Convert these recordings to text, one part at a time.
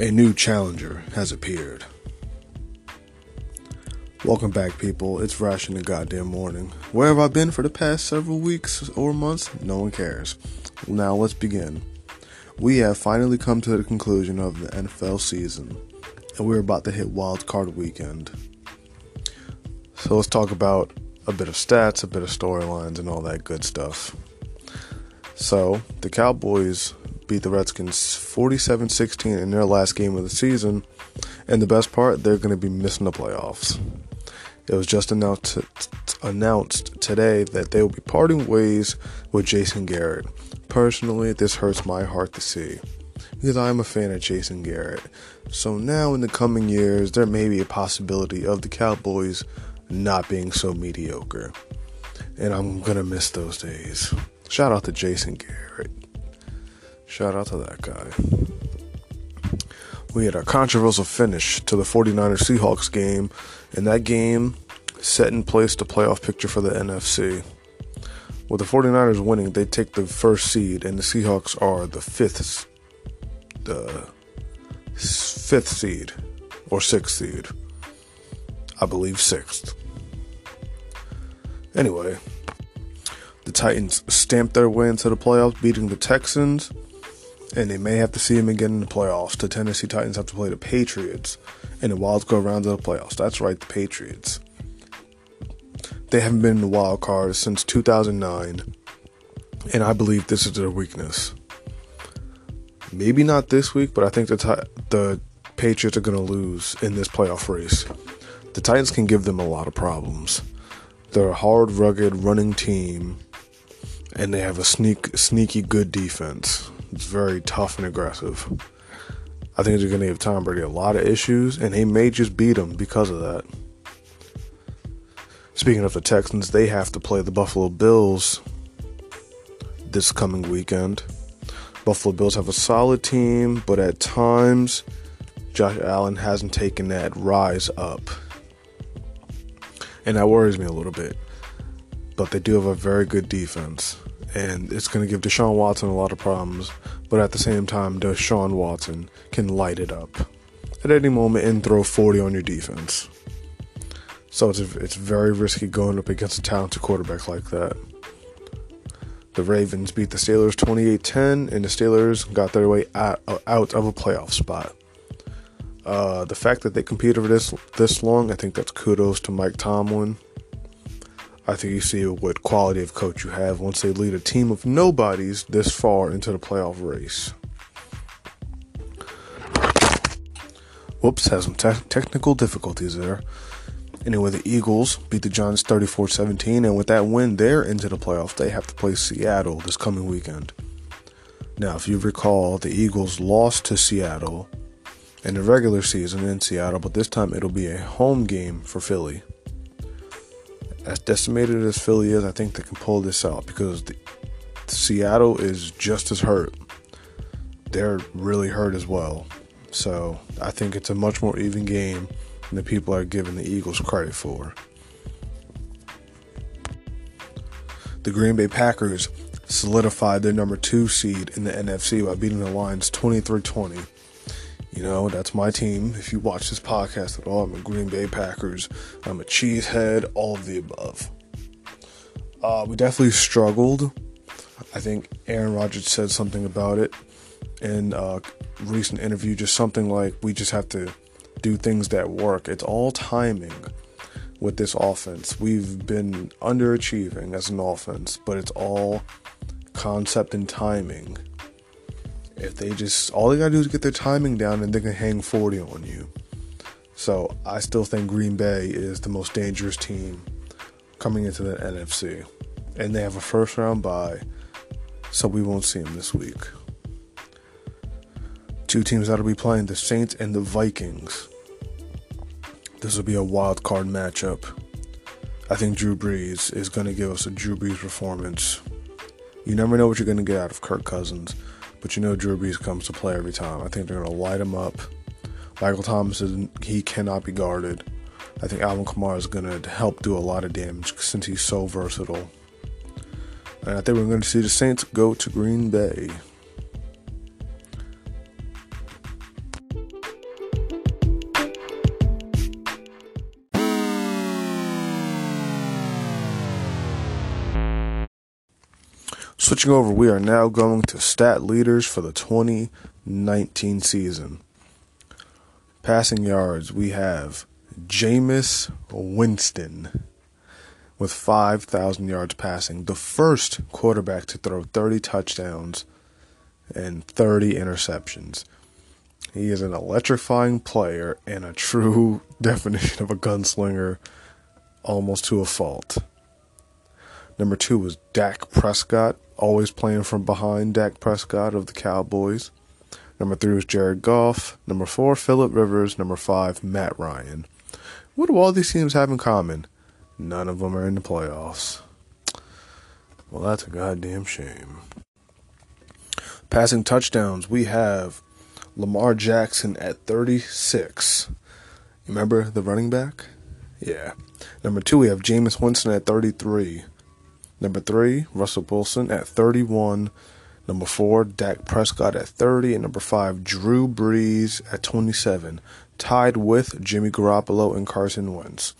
a new challenger has appeared. Welcome back, people. It's Rash in the goddamn morning. Where have I been for the past several weeks or months? No one cares. Now let's begin. We have finally come to the conclusion of the NFL season, and we're about to hit wild card weekend. So let's talk about a bit of stats, a bit of storylines, and all that good stuff. So, the Cowboys beat the Redskins 47 16 in their last game of the season. And the best part, they're going to be missing the playoffs. It was just announced, announced today that they will be parting ways with Jason Garrett. Personally, this hurts my heart to see because I'm a fan of Jason Garrett. So now, in the coming years, there may be a possibility of the Cowboys not being so mediocre. And I'm going to miss those days. Shout out to Jason Garrett. Shout out to that guy. We had a controversial finish to the 49ers Seahawks game, and that game set in place the playoff picture for the NFC. With the 49ers winning, they take the first seed, and the Seahawks are the fifth, the fifth seed or sixth seed. I believe sixth. Anyway, the Titans stamped their way into the playoffs, beating the Texans and they may have to see him again in the playoffs. The Tennessee Titans have to play the Patriots in the wild card round of the playoffs. That's right, the Patriots. They haven't been in the wild card since 2009, and I believe this is their weakness. Maybe not this week, but I think the the Patriots are going to lose in this playoff race. The Titans can give them a lot of problems. They're a hard, rugged, running team, and they have a sneak, sneaky good defense. It's very tough and aggressive. I think they're going to give Tom Brady a lot of issues, and he may just beat him because of that. Speaking of the Texans, they have to play the Buffalo Bills this coming weekend. Buffalo Bills have a solid team, but at times, Josh Allen hasn't taken that rise up. And that worries me a little bit. But they do have a very good defense and it's going to give Deshaun Watson a lot of problems. But at the same time, Deshaun Watson can light it up at any moment and throw 40 on your defense. So it's it's very risky going up against a talented quarterback like that. The Ravens beat the Steelers 28-10, and the Steelers got their way out, out of a playoff spot. Uh, the fact that they competed for this this long, I think that's kudos to Mike Tomlin I think you see what quality of coach you have once they lead a team of nobodies this far into the playoff race. Whoops, has some te- technical difficulties there. Anyway, the Eagles beat the Giants 34 17, and with that win, they're into the playoffs. They have to play Seattle this coming weekend. Now, if you recall, the Eagles lost to Seattle in the regular season in Seattle, but this time it'll be a home game for Philly as decimated as Philly is, I think they can pull this out because the, Seattle is just as hurt. They're really hurt as well. So I think it's a much more even game than the people are giving the Eagles credit for. The Green Bay Packers solidified their number two seed in the NFC by beating the Lions 23 20. You know, that's my team. If you watch this podcast at all, I'm a Green Bay Packers. I'm a cheesehead, all of the above. Uh, we definitely struggled. I think Aaron Rodgers said something about it in a recent interview, just something like, we just have to do things that work. It's all timing with this offense. We've been underachieving as an offense, but it's all concept and timing. If they just all they gotta do is get their timing down and they can hang 40 on you. So I still think Green Bay is the most dangerous team coming into the NFC. And they have a first round bye, so we won't see them this week. Two teams that'll be playing the Saints and the Vikings. This will be a wild card matchup. I think Drew Brees is going to give us a Drew Brees performance. You never know what you're going to get out of Kirk Cousins. But you know Drew Brees comes to play every time. I think they're going to light him up. Michael Thomas is he cannot be guarded. I think Alvin Kamara is going to help do a lot of damage since he's so versatile. And I think we're going to see the Saints go to Green Bay. Switching over, we are now going to stat leaders for the 2019 season. Passing yards, we have Jameis Winston with 5,000 yards passing, the first quarterback to throw 30 touchdowns and 30 interceptions. He is an electrifying player and a true definition of a gunslinger, almost to a fault. Number two was Dak Prescott, always playing from behind Dak Prescott of the Cowboys. Number three was Jared Goff. Number four, Philip Rivers. Number five, Matt Ryan. What do all these teams have in common? None of them are in the playoffs. Well, that's a goddamn shame. Passing touchdowns, we have Lamar Jackson at 36. Remember the running back? Yeah. Number two, we have Jameis Winston at 33. Number three, Russell Wilson at 31. Number four, Dak Prescott at 30. And number five, Drew Brees at 27, tied with Jimmy Garoppolo and Carson Wentz.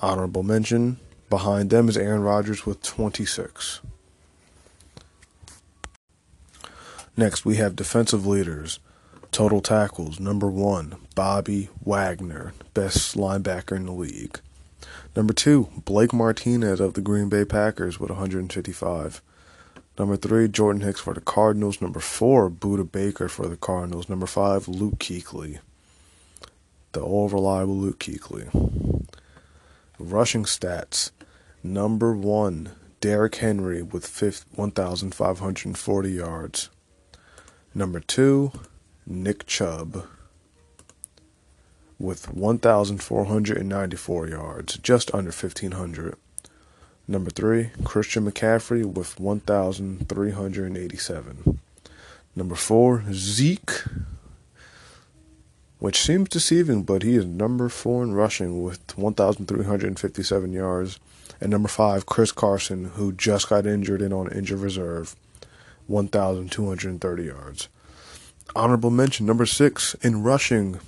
Honorable mention behind them is Aaron Rodgers with 26. Next, we have defensive leaders. Total tackles. Number one, Bobby Wagner, best linebacker in the league. Number two, Blake Martinez of the Green Bay Packers with 155. Number three, Jordan Hicks for the Cardinals. Number four, Budda Baker for the Cardinals. Number five, Luke Kuechly. The all reliable Luke Kuechly. Rushing stats. Number one, Derrick Henry with 1,540 yards. Number two, Nick Chubb with 1,494 yards, just under 1,500. Number three, Christian McCaffrey with 1,387. Number four, Zeke, which seems deceiving, but he is number four in rushing with 1,357 yards. And number five, Chris Carson, who just got injured and on injured reserve, 1,230 yards. Honorable mention, number six in rushing,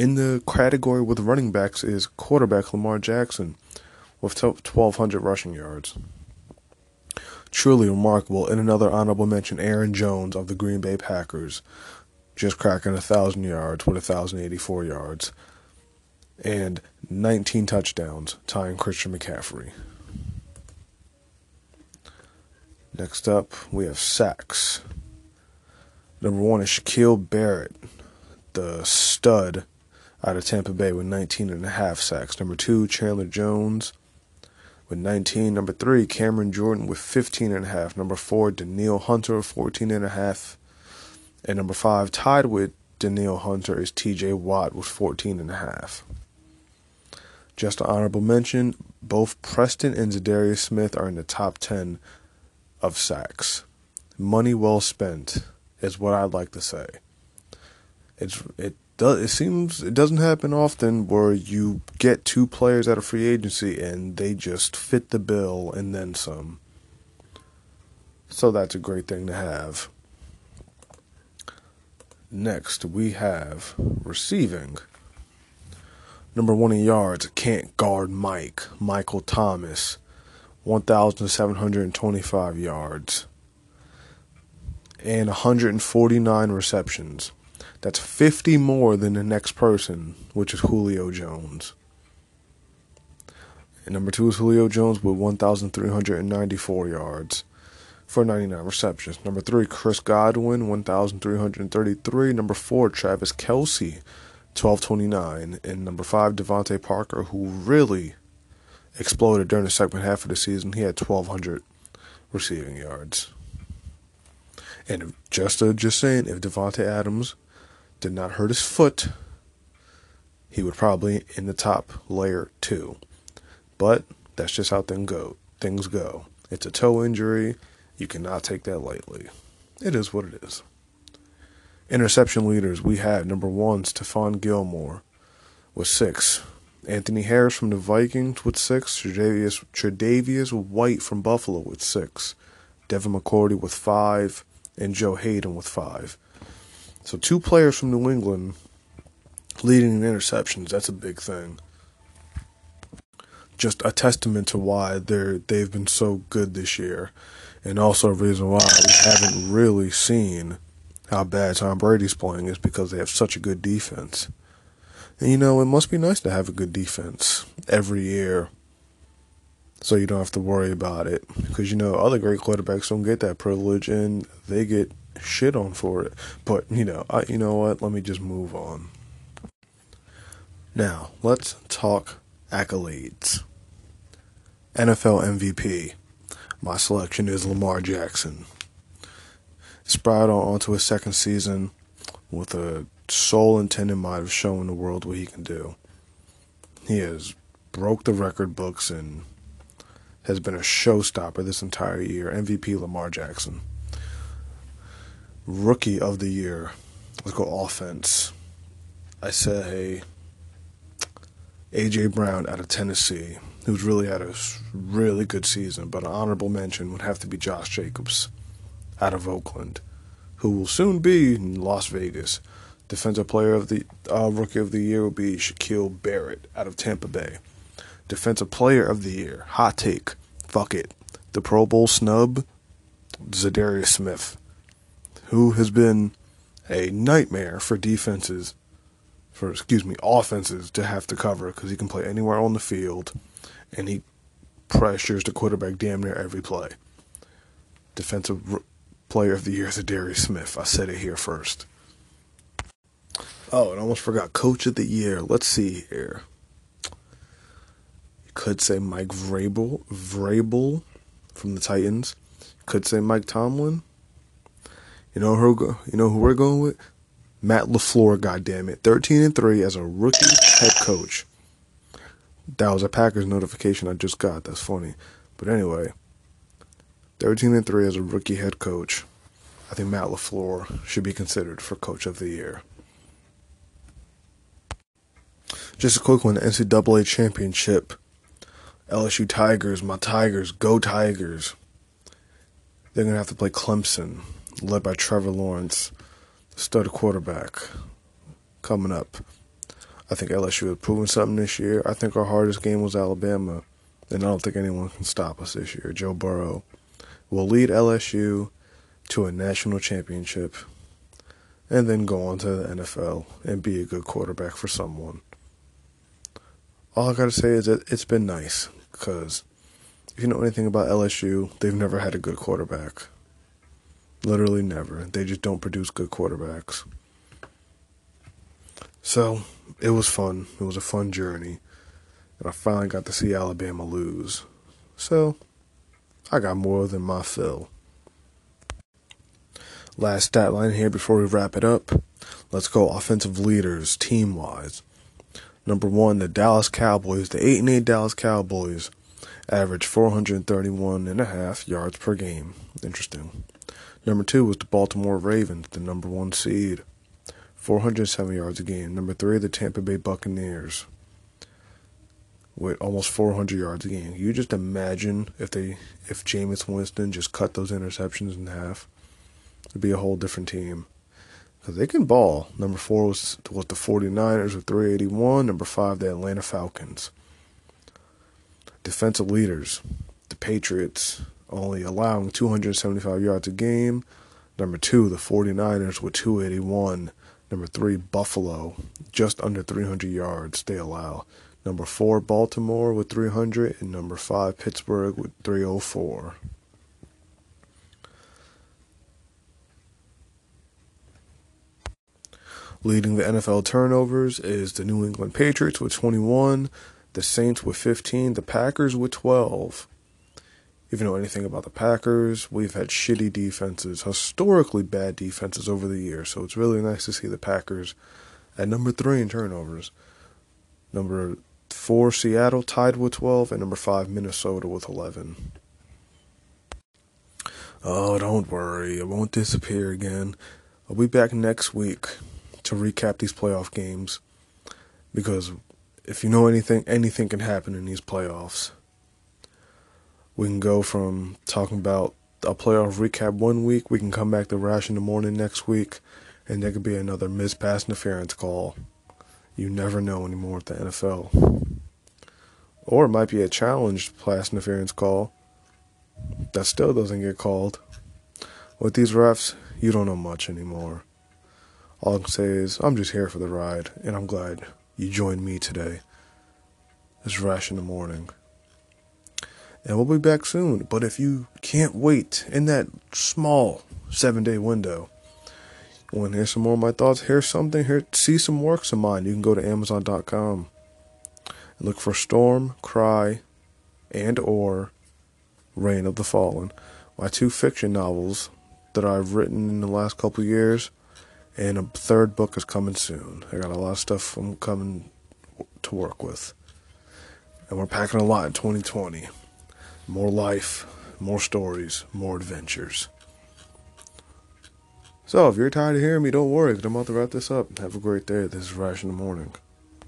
in the category with running backs is quarterback Lamar Jackson with 1,200 rushing yards. Truly remarkable. And another honorable mention, Aaron Jones of the Green Bay Packers, just cracking 1,000 yards with 1,084 yards and 19 touchdowns, tying Christian McCaffrey. Next up, we have sacks. Number one is Shaquille Barrett, the stud out of Tampa Bay with 19 and a half sacks. Number two, Chandler Jones with 19. Number three, Cameron Jordan with 15 and a half. Number four, Danielle Hunter, 14 and a half. And number five, tied with Danielle Hunter, is TJ Watt with 14 and a half. Just an honorable mention, both Preston and Za'Darius Smith are in the top 10 of sacks. Money well spent is what I'd like to say. It's it does it seems it doesn't happen often where you get two players out of free agency and they just fit the bill and then some. So that's a great thing to have. Next, we have receiving. Number one in yards, can't guard Mike, Michael Thomas, 1,725 yards, and 149 receptions. That's 50 more than the next person, which is Julio Jones. And number two is Julio Jones with 1,394 yards for 99 receptions. Number three, Chris Godwin, 1,333. Number four, Travis Kelce, 1,229. And number five, DeVante Parker, who really exploded during the second half of the season. He had 1,200 receiving yards. And just uh, just saying, if Davante Adams did not hurt his foot, he would probably in the top layer too. But that's just how things go. Things go. It's a toe injury. You cannot take that lightly. It is what it is. Interception leaders we had number one Stephon Gilmore with six. Anthony Harris from the Vikings with six. Tre'Davious, Tre'Davious White from Buffalo with six. Devin McCourty with five. And Joe Haden with five. So two players from New England leading in interceptions. That's a big thing. just a testament to why they're they've been so good this year, and also a reason why we haven't really seen how bad Tom Brady's playing is because they have such a good defense. And you know, it must be nice to have a good defense every year so you don't have to worry about it. Because, you know, other great quarterbacks don't get that privilege and they get shit on for it. But, you know, I, you know what? Let me just move on. Now, let's talk accolades. NFL MVP. My selection is Lamar Jackson. Sprout on onto his second season with a sole intent in mind of showing the world what he can do. He has broke the record books and has been a showstopper this entire year. MVP Lamar Jackson. Rookie of the year. Let's go offense. I say AJ Brown out of Tennessee, who's really had a really good season, but an honorable mention would have to be Josh Jacobs out of Oakland, who will soon be in Las Vegas. Defensive player of the uh, rookie of the year will be Shaquille Barrett out of Tampa Bay. Defensive player of the year, hot take, fuck it, the Pro Bowl snub, Za'Darius Smith, who has been a nightmare for defenses, for excuse me, offenses to have to cover because he can play anywhere on the field, and he pressures the quarterback damn near every play. Defensive player of the year is a Darius Smith. I said it here first. Oh, and I almost forgot coach of the year. Let's see here. You could say Mike Vrabel, Vrabel from the Titans. Could say Mike Tomlin. You know who you know who we're going with? Matt LaFleur, goddamn it. 13 and 3 as a rookie head coach. That was a Packers notification I just got. That's funny. But anyway, 13 and 3 as a rookie head coach. I think Matt LaFleur should be considered for coach of the year. Just a quick one the NCAA championship. LSU Tigers, my Tigers, go Tigers. They're going to have to play Clemson, led by Trevor Lawrence, stud quarterback, coming up. I think LSU has proven something this year. I think our hardest game was Alabama, and I don't think anyone can stop us this year. Joe Burrow will lead LSU to a national championship and then go on to the NFL and be a good quarterback for someone. All I gotta say is that it's been nice because if you know anything about LSU, they've never had a good quarterback. Literally never. They just don't produce good quarterbacks. So it was fun. It was a fun journey. And I finally got to see Alabama lose. So I got more than my fill. Last stat line here before we wrap it up. Let's go offensive leaders team wise. Number one, the Dallas Cowboys, the 8 and 8 Dallas Cowboys, average 431 and a half yards per game. Interesting. Number two was the Baltimore Ravens, the number one seed, 407 yards a game. Number three, the Tampa Bay Buccaneers, with almost 400 yards a game. You just imagine if they, if Jameis Winston just cut those interceptions in half, it'd be a whole different team because they can ball. Number four was was the 49ers with 381. Number five, the Atlanta Falcons. Defensive leaders, the Patriots only allowing 275 yards a game. Number two, the 49ers with 281. Number three, Buffalo, just under 300 yards they allow. Number four, Baltimore with 300. And number five, Pittsburgh with 304. Leading the NFL turnovers is the New England Patriots with 21, the Saints with 15, the Packers with 12. If you know anything about the Packers, we've had shitty defenses, historically bad defenses over the years, so it's really nice to see the Packers at number three in turnovers. Number four, Seattle tied with 12, and number five, Minnesota with 11. Oh, don't worry, it won't disappear again. I'll be back next week to recap these playoff games because if you know anything, anything can happen in these playoffs. We can go from talking about a playoff recap one week, we can come back to Rash in the morning next week, and there could be another missed pass interference call. You never know anymore with the NFL. Or it might be a challenged pass interference call that still doesn't get called. With these refs, you don't know much anymore. All I can say is, I'm just here for the ride, and I'm glad you joined me today. It's Rash in the morning. And we'll be back soon. But if you can't wait in that small seven day window, want to hear some more of my thoughts, hear something, here, see some works of mine, you can go to Amazon.com and look for Storm, Cry, and or Reign of the Fallen. My two fiction novels that I've written in the last couple years and a third book is coming soon. I got a lot of stuff I'm coming to work with. And we're packing a lot in 2020. More life, more stories, more adventures. So if you're tired of hearing me, don't worry, I'm about to wrap this up. Have a great day. This is Rash in the Morning.